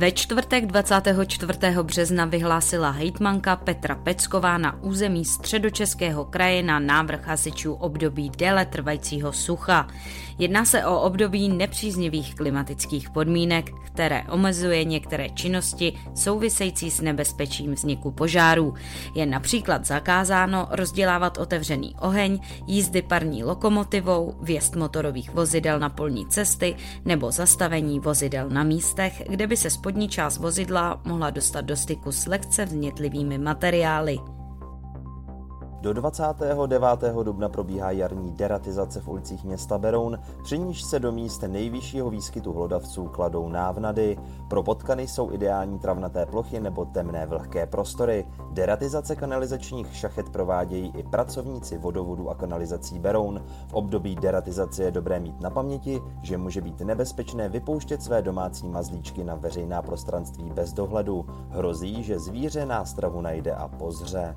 Ve čtvrtek 24. března vyhlásila hejtmanka Petra Pecková na území středočeského kraje na návrh hasičů období déle trvajícího sucha. Jedná se o období nepříznivých klimatických podmínek, které omezuje některé činnosti související s nebezpečím vzniku požárů. Je například zakázáno rozdělávat otevřený oheň, jízdy parní lokomotivou, vjezd motorových vozidel na polní cesty nebo zastavení vozidel na místech, kde by se spodní část vozidla mohla dostat do styku s lehce vznětlivými materiály. Do 29. dubna probíhá jarní deratizace v ulicích města Beroun, při níž se do míst nejvyššího výskytu hlodavců kladou návnady. Pro potkany jsou ideální travnaté plochy nebo temné vlhké prostory. Deratizace kanalizačních šachet provádějí i pracovníci vodovodu a kanalizací Beroun. V období deratizace je dobré mít na paměti, že může být nebezpečné vypouštět své domácí mazlíčky na veřejná prostranství bez dohledu. Hrozí, že zvíře nástravu najde a pozře.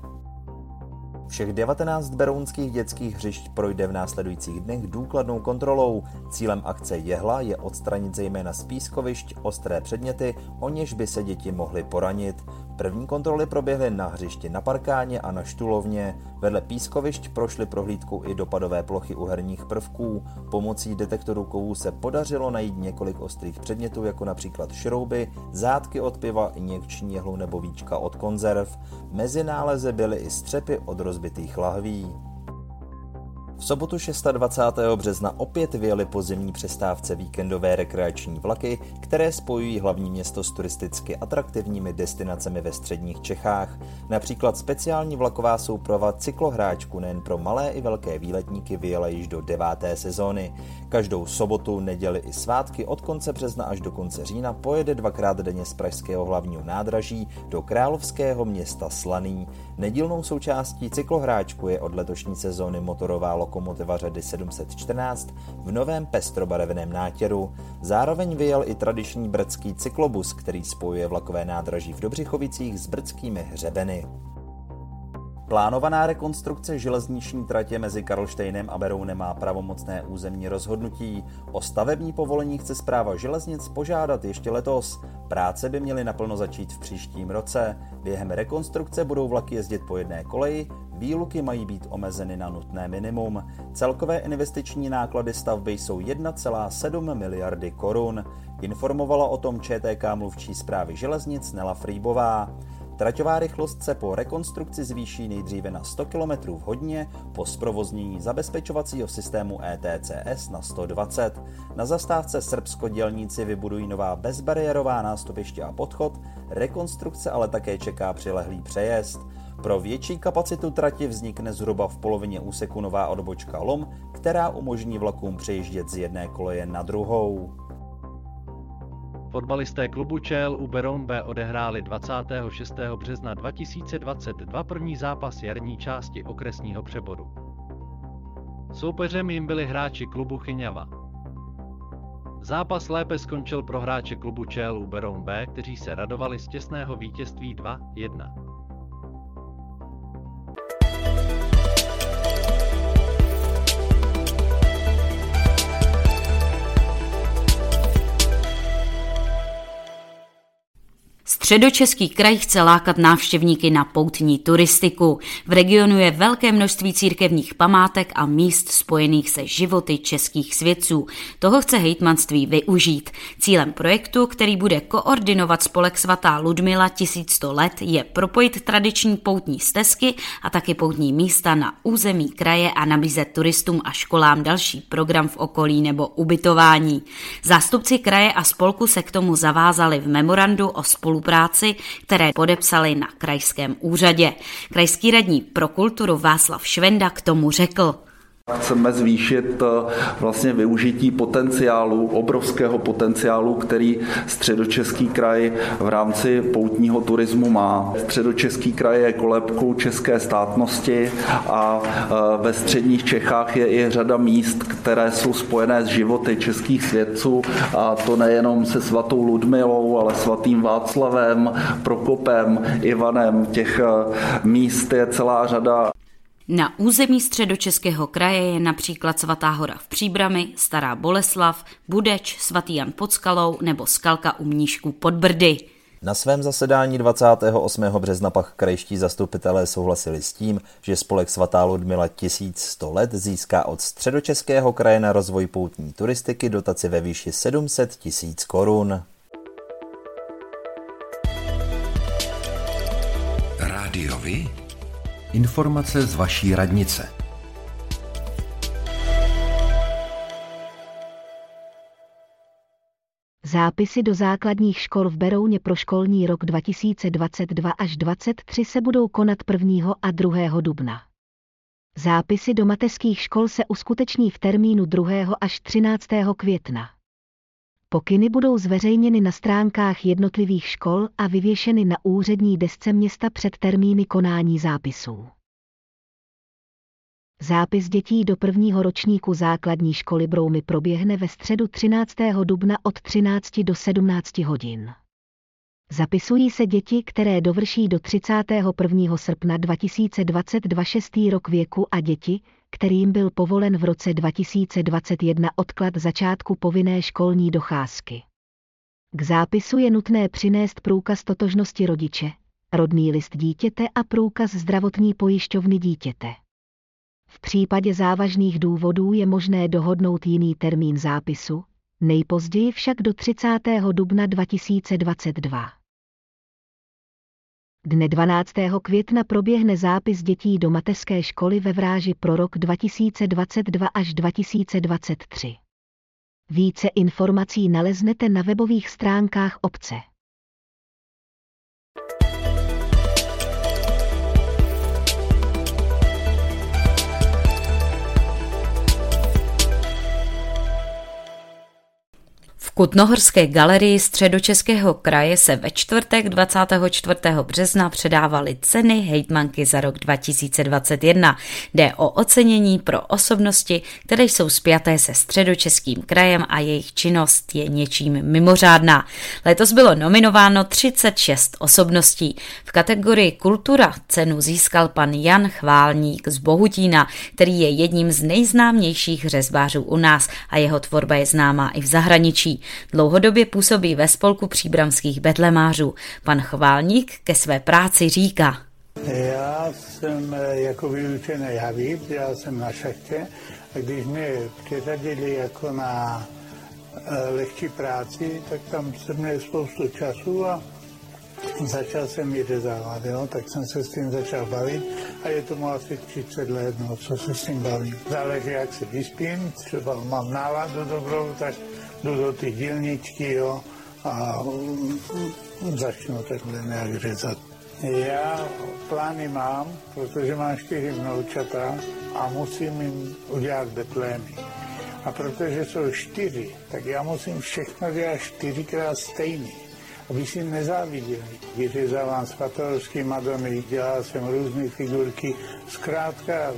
Všech 19 berounských dětských hřišť projde v následujících dnech důkladnou kontrolou. Cílem akce Jehla je odstranit zejména z pískovišť ostré předměty, o něž by se děti mohly poranit. První kontroly proběhly na hřišti na Parkáně a na Štulovně. Vedle pískovišť prošly prohlídku i dopadové plochy uherních prvků. Pomocí detektoru kovů se podařilo najít několik ostrých předmětů, jako například šrouby, zátky od piva, injekční jehlu nebo víčka od konzerv. Mezi nálezy byly i střepy od rozbitých lahví. V sobotu 26. března opět vyjeli po zimní přestávce víkendové rekreační vlaky, které spojují hlavní město s turisticky atraktivními destinacemi ve středních Čechách. Například speciální vlaková souprava cyklohráčku nejen pro malé i velké výletníky vyjela již do deváté sezóny. Každou sobotu, neděli i svátky od konce března až do konce října pojede dvakrát denně z pražského hlavního nádraží do královského města Slaný. Nedílnou součástí cyklohráčku je od letošní sezóny motorová lokomotiva řady 714 v novém pestrobarevném nátěru. Zároveň vyjel i tradiční brdský cyklobus, který spojuje vlakové nádraží v Dobřichovicích s brdskými hřebeny. Plánovaná rekonstrukce železniční tratě mezi Karlštejnem a Berounem má pravomocné územní rozhodnutí. O stavební povolení chce zpráva železnic požádat ještě letos. Práce by měly naplno začít v příštím roce. Během rekonstrukce budou vlaky jezdit po jedné koleji, výluky mají být omezeny na nutné minimum. Celkové investiční náklady stavby jsou 1,7 miliardy korun. Informovala o tom ČTK mluvčí zprávy železnic Nela Frýbová. Traťová rychlost se po rekonstrukci zvýší nejdříve na 100 km v hodině po zprovoznění zabezpečovacího systému ETCS na 120. Na zastávce Srbsko dělníci vybudují nová bezbariérová nástupiště a podchod, rekonstrukce ale také čeká přilehlý přejezd. Pro větší kapacitu trati vznikne zhruba v polovině úseku nová odbočka LOM, která umožní vlakům přejíždět z jedné koleje na druhou. Fotbalisté klubu ČL u Beroun B odehráli 26. března 2022 první zápas jarní části okresního přeboru. Soupeřem jim byli hráči klubu Chyňava. Zápas lépe skončil pro hráče klubu ČL u Beroun B, kteří se radovali z těsného vítězství 2-1. Středočeský kraj chce lákat návštěvníky na poutní turistiku. V regionu je velké množství církevních památek a míst spojených se životy českých svědců. Toho chce hejtmanství využít. Cílem projektu, který bude koordinovat spolek svatá Ludmila 1100 let, je propojit tradiční poutní stezky a taky poutní místa na území kraje a nabízet turistům a školám další program v okolí nebo ubytování. Zástupci kraje a spolku se k tomu zavázali v memorandu o spolu spolupráci, které podepsali na krajském úřadě. Krajský radní pro kulturu Václav Švenda k tomu řekl. Chceme zvýšit eh, vlastně využití potenciálu, obrovského potenciálu, který středočeský kraj v rámci poutního turismu má. Středočeský kraj je kolebkou české státnosti a eh, ve středních Čechách je i řada míst, které jsou spojené s životy českých svědců a to nejenom se svatou Ludmilou, ale svatým Václavem, Prokopem, Ivanem. Těch eh, míst je celá řada. Na území středočeského kraje je například Svatá hora v Příbrami, Stará Boleslav, Budeč, Svatý Jan pod Skalou nebo Skalka u Mnížků pod Brdy. Na svém zasedání 28. března pak krajští zastupitelé souhlasili s tím, že spolek svatá Ludmila 1100 let získá od středočeského kraje na rozvoj poutní turistiky dotaci ve výši 700 tisíc korun. Rádiovi? Informace z vaší radnice. Zápisy do základních škol v Berouně pro školní rok 2022 až 2023 se budou konat 1. a 2. dubna. Zápisy do mateřských škol se uskuteční v termínu 2. až 13. května. Pokyny budou zveřejněny na stránkách jednotlivých škol a vyvěšeny na úřední desce města před termíny konání zápisů. Zápis dětí do prvního ročníku základní školy Broumy proběhne ve středu 13. dubna od 13 do 17 hodin. Zapisují se děti, které dovrší do 31. srpna 2022 šestý rok věku a děti, kterým byl povolen v roce 2021 odklad začátku povinné školní docházky. K zápisu je nutné přinést průkaz totožnosti rodiče, rodný list dítěte a průkaz zdravotní pojišťovny dítěte. V případě závažných důvodů je možné dohodnout jiný termín zápisu, nejpozději však do 30. dubna 2022. Dne 12. května proběhne zápis dětí do mateřské školy ve Vráži pro rok 2022 až 2023. Více informací naleznete na webových stránkách obce. Kutnohorské galerii středočeského kraje se ve čtvrtek 24. března předávaly ceny hejtmanky za rok 2021. Jde o ocenění pro osobnosti, které jsou spjaté se středočeským krajem a jejich činnost je něčím mimořádná. Letos bylo nominováno 36 osobností. V kategorii Kultura cenu získal pan Jan Chválník z Bohutína, který je jedním z nejznámějších řezbářů u nás a jeho tvorba je známá i v zahraničí. Dlouhodobě působí ve spolku příbramských betlemářů. Pan Chválník ke své práci říká. Já jsem eh, jako vyučený javít, já jsem na šachtě a když mě přiřadili jako na eh, lehčí práci, tak tam jsem měl spoustu času a začal jsem vyřezávat, jo, tak jsem se s tím začal bavit a je tomu asi 30 let, no, co se s tím bavím. Záleží, jak se vyspím, třeba mám náladu dobrou, tak jdu do ty dílničky, jo, a mm, začnu takhle nějak řezat. Já plány mám, protože mám čtyři vnoučata a musím jim udělat betlémy. A protože jsou čtyři, tak já musím všechno dělat čtyřikrát stejný, aby si nezáviděli. Vyřezávám svatovský Madony, dělal jsem různé figurky. Zkrátka,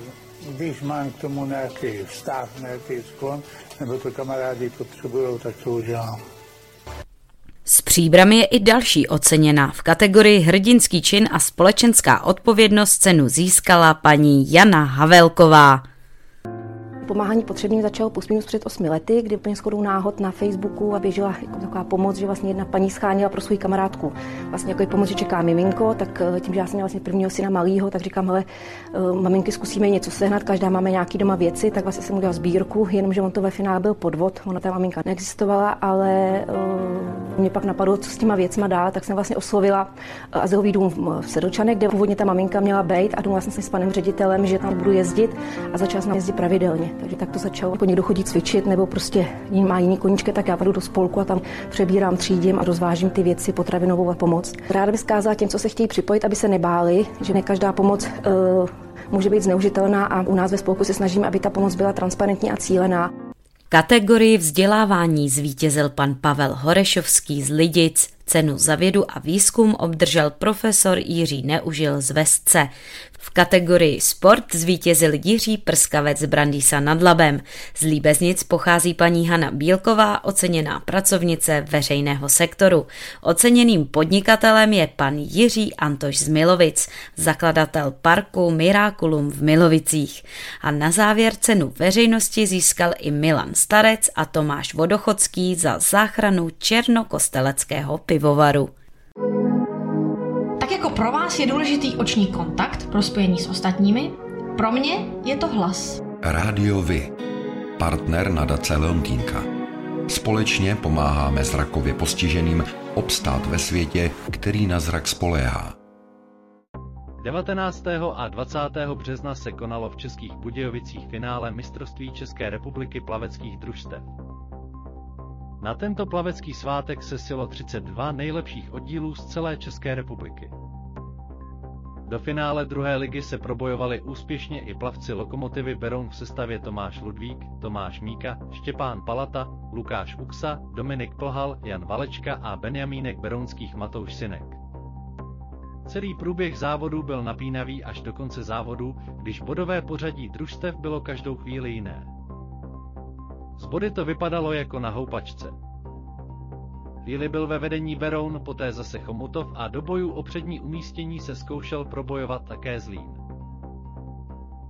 když mám k tomu nějaký vztah, nějaký sklon, nebo to kamarádi potřebují, tak to udělám. S příbrami je i další oceněna. V kategorii hrdinský čin a společenská odpovědnost cenu získala paní Jana Havelková. Pomáhání potřebným začalo plus minus před 8 lety, kdy úplně shodou náhod na Facebooku a běžela jako taková pomoc, že vlastně jedna paní schánila pro svou kamarádku vlastně jako pomoc, že čeká miminko, tak eh, tím, že já jsem měla vlastně prvního syna malýho, tak říkám, hele, eh, maminky zkusíme něco sehnat, každá máme nějaký doma věci, tak vlastně jsem udělal sbírku, jenomže on to ve finále byl podvod, ona ta maminka neexistovala, ale uh, mě pak napadlo, co s těma věcma dál, tak jsem vlastně oslovila azylový dům v Sedlčanech, kde původně ta maminka měla být a domluvila jsem se s panem ředitelem, že tam budu jezdit a začala jsem jezdit pravidelně. Takže tak to začalo. Jako někdo chodí cvičit nebo prostě má jiný koníčky, tak já půjdu do spolku a tam přebírám, třídím a rozvážím ty věci, potravinovou pomoc. Ráda bych zkázala těm, co se chtějí připojit, aby se nebáli, že ne každá pomoc uh, může být zneužitelná a u nás ve spolku se snažíme, aby ta pomoc byla transparentní a cílená. Kategorii vzdělávání zvítězil pan Pavel Horešovský z Lidic. Cenu za vědu a výzkum obdržel profesor Jiří Neužil z Vesce. V kategorii sport zvítězil Jiří Prskavec Brandýsa nad Labem. Z Líbeznic pochází paní Hana Bílková, oceněná pracovnice veřejného sektoru. Oceněným podnikatelem je pan Jiří Antoš z Milovic, zakladatel parku Miraculum v Milovicích. A na závěr cenu veřejnosti získal i Milan Starec a Tomáš Vodochodský za záchranu černokosteleckého pivovaru. Jako pro vás je důležitý oční kontakt pro spojení s ostatními, pro mě je to hlas. Rádio Vy, partner nadace Leontýnka. Společně pomáháme zrakově postiženým obstát ve světě, který na zrak spoléhá. 19. a 20. března se konalo v Českých Budějovicích finále mistrovství České republiky plaveckých družstev. Na tento plavecký svátek se silo 32 nejlepších oddílů z celé České republiky. Do finále druhé ligy se probojovali úspěšně i plavci Lokomotivy Beroun v sestavě Tomáš Ludvík, Tomáš Míka, Štěpán Palata, Lukáš Uksa, Dominik Plhal, Jan Valečka a Benjamínek Berounských Matouš Synek. Celý průběh závodu byl napínavý až do konce závodu, když bodové pořadí družstev bylo každou chvíli jiné. Z body to vypadalo jako na houpačce. Chvíli byl ve vedení Beroun, poté zase Chomutov a do bojů o přední umístění se zkoušel probojovat také Zlín.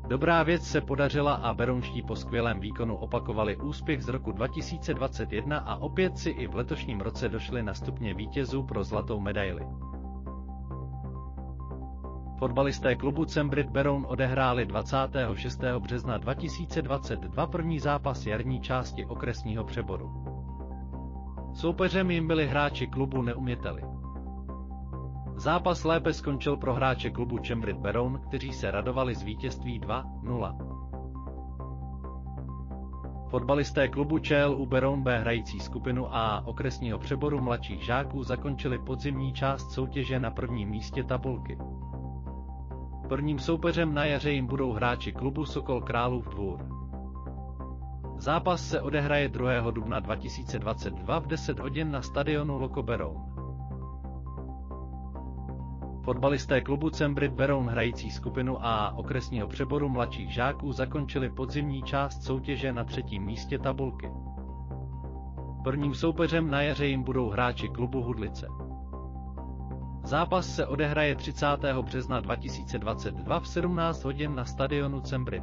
Dobrá věc se podařila a Berounští po skvělém výkonu opakovali úspěch z roku 2021 a opět si i v letošním roce došli na stupně vítězů pro zlatou medaili. Fotbalisté klubu Cembrit Beroun odehráli 26. března 2022 první zápas jarní části okresního přeboru. Soupeřem jim byli hráči klubu Neuměteli. Zápas lépe skončil pro hráče klubu Cembrit Beroun, kteří se radovali z vítězství 2-0. Fotbalisté klubu ČLU Beroun B hrající skupinu A okresního přeboru mladších žáků zakončili podzimní část soutěže na prvním místě tabulky. Prvním soupeřem na jaře jim budou hráči klubu Sokol Králův dvůr. Zápas se odehraje 2. dubna 2022 v 10 hodin na stadionu Loko Beroun. Fotbalisté klubu Cembrit Beroun hrající skupinu A okresního přeboru mladších žáků zakončili podzimní část soutěže na třetím místě tabulky. Prvním soupeřem na jaře jim budou hráči klubu Hudlice. Zápas se odehraje 30. března 2022 v 17 hodin na stadionu Cembrit.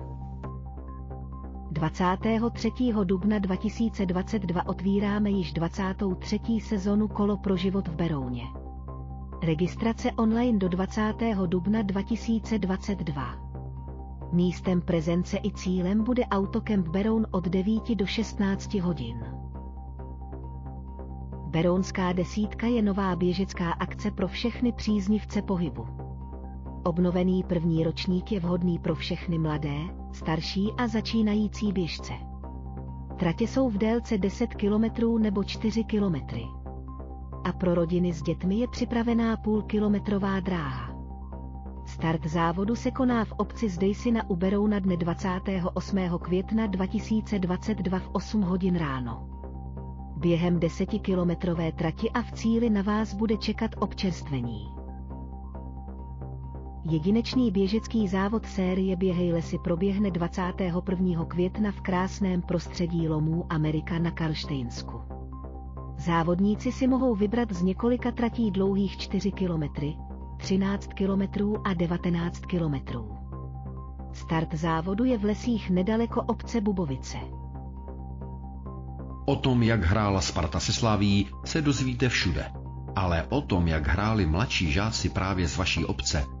23. dubna 2022 otvíráme již 23. sezonu Kolo pro život v Berouně. Registrace online do 20. dubna 2022. Místem prezence i cílem bude Autokemp Beroun od 9 do 16 hodin. Berounská desítka je nová běžecká akce pro všechny příznivce pohybu. Obnovený první ročník je vhodný pro všechny mladé, starší a začínající běžce. Tratě jsou v délce 10 km nebo 4 km. A pro rodiny s dětmi je připravená půlkilometrová dráha. Start závodu se koná v obci Zdejsi na Uberou na dne 28. května 2022 v 8 hodin ráno. Během desetikilometrové trati a v cíli na vás bude čekat občerstvení. Jedinečný běžecký závod série Běhej lesy proběhne 21. května v krásném prostředí lomů Amerika na Karlštejnsku. Závodníci si mohou vybrat z několika tratí dlouhých 4 km, 13 km a 19 km. Start závodu je v lesích nedaleko obce Bubovice. O tom, jak hrála Sparta se Slaví, se dozvíte všude. Ale o tom, jak hráli mladší žáci právě z vaší obce,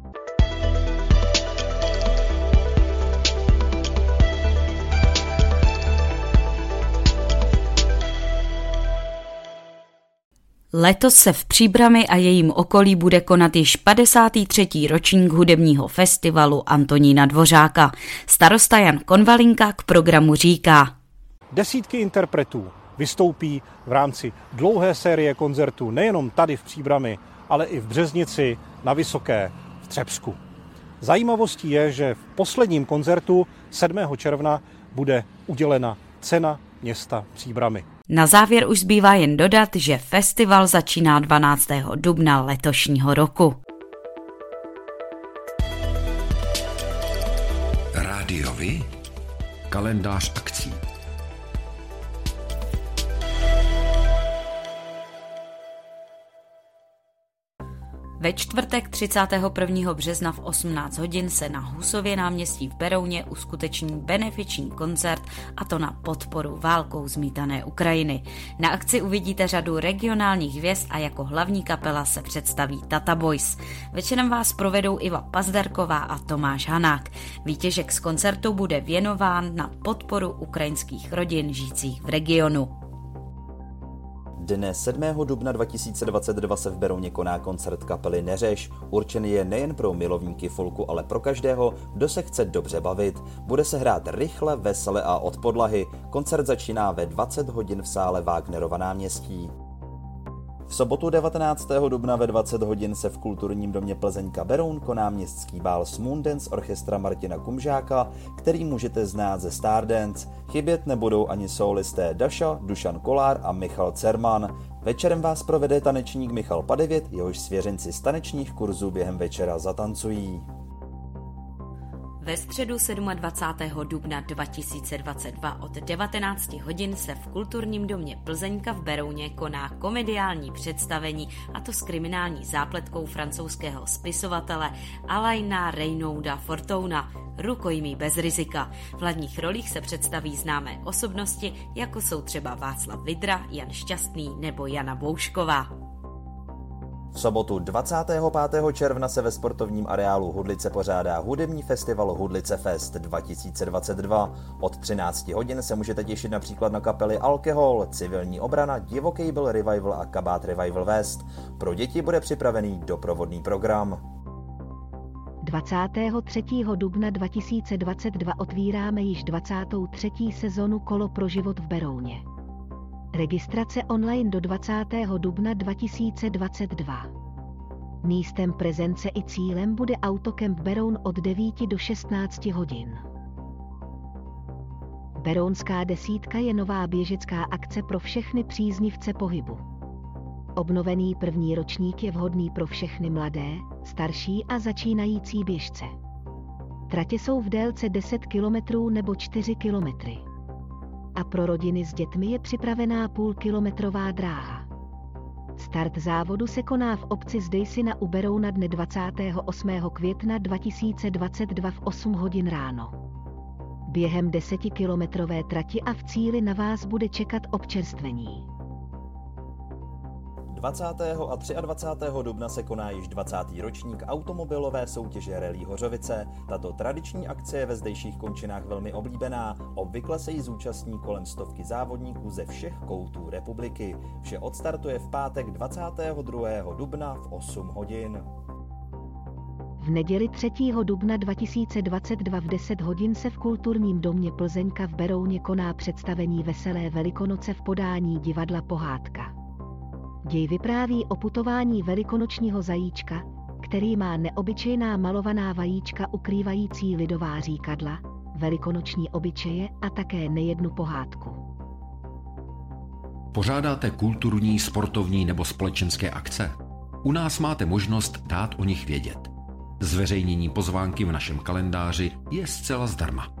Letos se v Příbrami a jejím okolí bude konat již 53. ročník hudebního festivalu Antonína Dvořáka. Starosta Jan Konvalinka k programu říká. Desítky interpretů vystoupí v rámci dlouhé série koncertů nejenom tady v Příbrami, ale i v Březnici na Vysoké v Třebsku. Zajímavostí je, že v posledním koncertu 7. června bude udělena cena města Příbramy. Na závěr už zbývá jen dodat, že festival začíná 12. dubna letošního roku. Rádiovi? Kalendář akcí. Ve čtvrtek 31. března v 18 hodin se na Husově náměstí v Berouně uskuteční benefiční koncert a to na podporu válkou zmítané Ukrajiny. Na akci uvidíte řadu regionálních hvězd a jako hlavní kapela se představí Tata Boys. Večerem vás provedou Iva Pazderková a Tomáš Hanák. Výtěžek z koncertu bude věnován na podporu ukrajinských rodin žijících v regionu. Dne 7. dubna 2022 se v Berouně koná koncert kapely Neřeš. Určený je nejen pro milovníky folku, ale pro každého, kdo se chce dobře bavit. Bude se hrát rychle, vesele a od podlahy. Koncert začíná ve 20 hodin v sále Wagnerova náměstí. V sobotu 19. dubna ve 20 hodin se v kulturním domě Plzeňka Beroun koná městský bál Smoondance orchestra Martina Kumžáka, který můžete znát ze Stardance. Chybět nebudou ani solisté Daša, Dušan Kolár a Michal Cerman. Večerem vás provede tanečník Michal Padevět, jehož svěřenci z tanečních kurzů během večera zatancují. Ve středu 27. dubna 2022 od 19 hodin se v kulturním domě Plzeňka v Berouně koná komediální představení, a to s kriminální zápletkou francouzského spisovatele Alaina Reynouda Fortouna, rukojmí bez rizika. V hlavních rolích se představí známé osobnosti, jako jsou třeba Václav Vidra, Jan Šťastný nebo Jana Boušková. V sobotu 25. června se ve sportovním areálu Hudlice pořádá hudební festival Hudlice Fest 2022. Od 13 hodin se můžete těšit například na kapely Alkohol, Civilní obrana, Divoký byl Revival a Kabát Revival West. Pro děti bude připravený doprovodný program. 23. dubna 2022 otvíráme již 23. sezonu Kolo pro život v Berouně. Registrace online do 20. dubna 2022. Místem prezence i cílem bude Autokemp Beroun od 9 do 16 hodin. Berounská desítka je nová běžecká akce pro všechny příznivce pohybu. Obnovený první ročník je vhodný pro všechny mladé, starší a začínající běžce. Tratě jsou v délce 10 km nebo 4 km a pro rodiny s dětmi je připravená půlkilometrová dráha. Start závodu se koná v obci Zdejsi na Uberou na dne 28. května 2022 v 8 hodin ráno. Během desetikilometrové trati a v cíli na vás bude čekat občerstvení. 20. a 23. dubna se koná již 20. ročník automobilové soutěže Rally Hořovice. Tato tradiční akce je ve zdejších končinách velmi oblíbená. Obvykle se jí zúčastní kolem stovky závodníků ze všech koutů republiky. Vše odstartuje v pátek 22. dubna v 8 hodin. V neděli 3. dubna 2022 v 10 hodin se v kulturním domě Plzeňka v Berouně koná představení Veselé velikonoce v podání divadla Pohádka. Děj vypráví o putování velikonočního zajíčka, který má neobyčejná malovaná vajíčka ukrývající lidová říkadla, velikonoční obyčeje a také nejednu pohádku. Pořádáte kulturní, sportovní nebo společenské akce? U nás máte možnost dát o nich vědět. Zveřejnění pozvánky v našem kalendáři je zcela zdarma.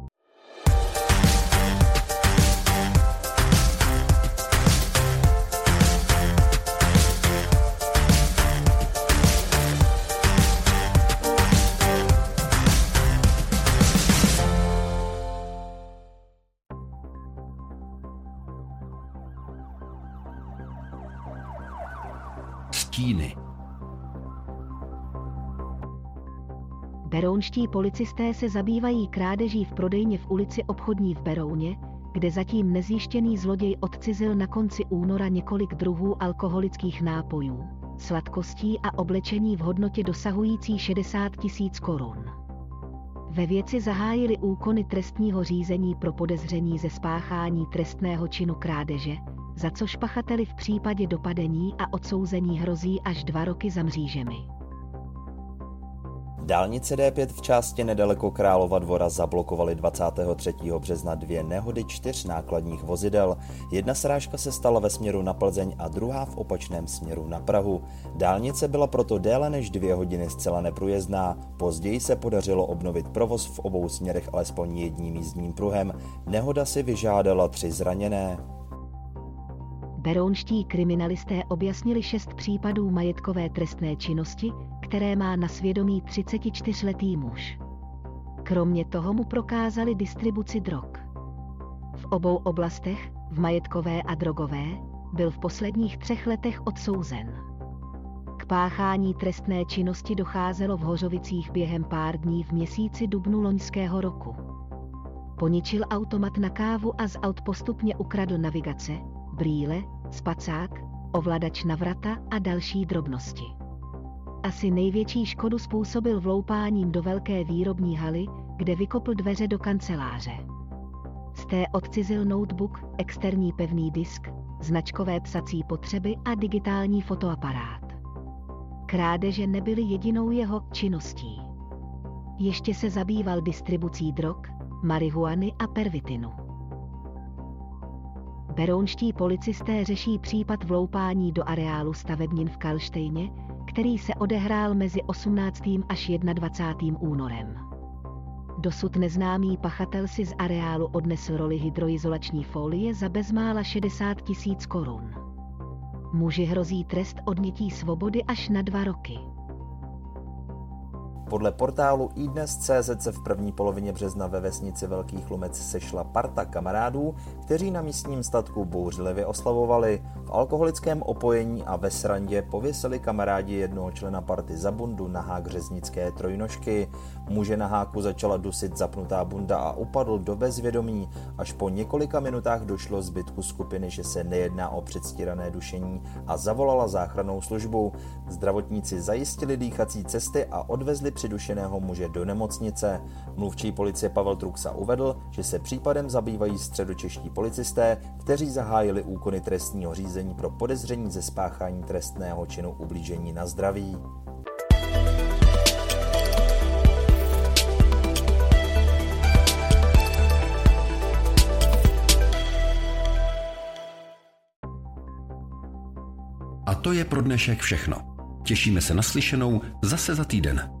Stíny. Berounští policisté se zabývají krádeží v prodejně v ulici Obchodní v Berouně, kde zatím nezjištěný zloděj odcizil na konci února několik druhů alkoholických nápojů, sladkostí a oblečení v hodnotě dosahující 60 tisíc korun. Ve věci zahájili úkony trestního řízení pro podezření ze spáchání trestného činu krádeže, za což pachateli v případě dopadení a odsouzení hrozí až dva roky za mřížemi. Dálnice D5 v části nedaleko Králova dvora zablokovali 23. března dvě nehody čtyř nákladních vozidel. Jedna srážka se stala ve směru na Plzeň a druhá v opačném směru na Prahu. Dálnice byla proto déle než dvě hodiny zcela neprůjezdná. Později se podařilo obnovit provoz v obou směrech alespoň jedním jízdním pruhem. Nehoda si vyžádala tři zraněné. Berounští kriminalisté objasnili šest případů majetkové trestné činnosti, které má na svědomí 34-letý muž. Kromě toho mu prokázali distribuci drog. V obou oblastech, v majetkové a drogové, byl v posledních třech letech odsouzen. K páchání trestné činnosti docházelo v Hořovicích během pár dní v měsíci dubnu loňského roku. Poničil automat na kávu a z aut postupně ukradl navigace, brýle, spacák, ovladač na vrata a další drobnosti. Asi největší škodu způsobil vloupáním do velké výrobní haly, kde vykopl dveře do kanceláře. Z té odcizil notebook, externí pevný disk, značkové psací potřeby a digitální fotoaparát. Krádeže nebyly jedinou jeho činností. Ještě se zabýval distribucí drog, marihuany a pervitinu. Berounští policisté řeší případ vloupání do areálu stavebnin v Kalštejně, který se odehrál mezi 18. až 21. únorem. Dosud neznámý pachatel si z areálu odnesl roli hydroizolační folie za bezmála 60 tisíc korun. Muži hrozí trest odnětí svobody až na dva roky. Podle portálu iDnes.cz se v první polovině března ve vesnici Velký Chlumec sešla parta kamarádů, kteří na místním statku bouřlivě oslavovali. V alkoholickém opojení a ve srandě pověsili kamarádi jednoho člena party za bundu na hák řeznické trojnožky. Muže na háku začala dusit zapnutá bunda a upadl do bezvědomí. Až po několika minutách došlo zbytku skupiny, že se nejedná o předstírané dušení a zavolala záchranou službu. Zdravotníci zajistili dýchací cesty a odvezli přidušeného muže do nemocnice. Mluvčí policie Pavel Truxa uvedl, že se případem zabývají středočeští policisté, kteří zahájili úkony trestního řízení pro podezření ze spáchání trestného činu ublížení na zdraví. A to je pro dnešek všechno. Těšíme se na slyšenou zase za týden.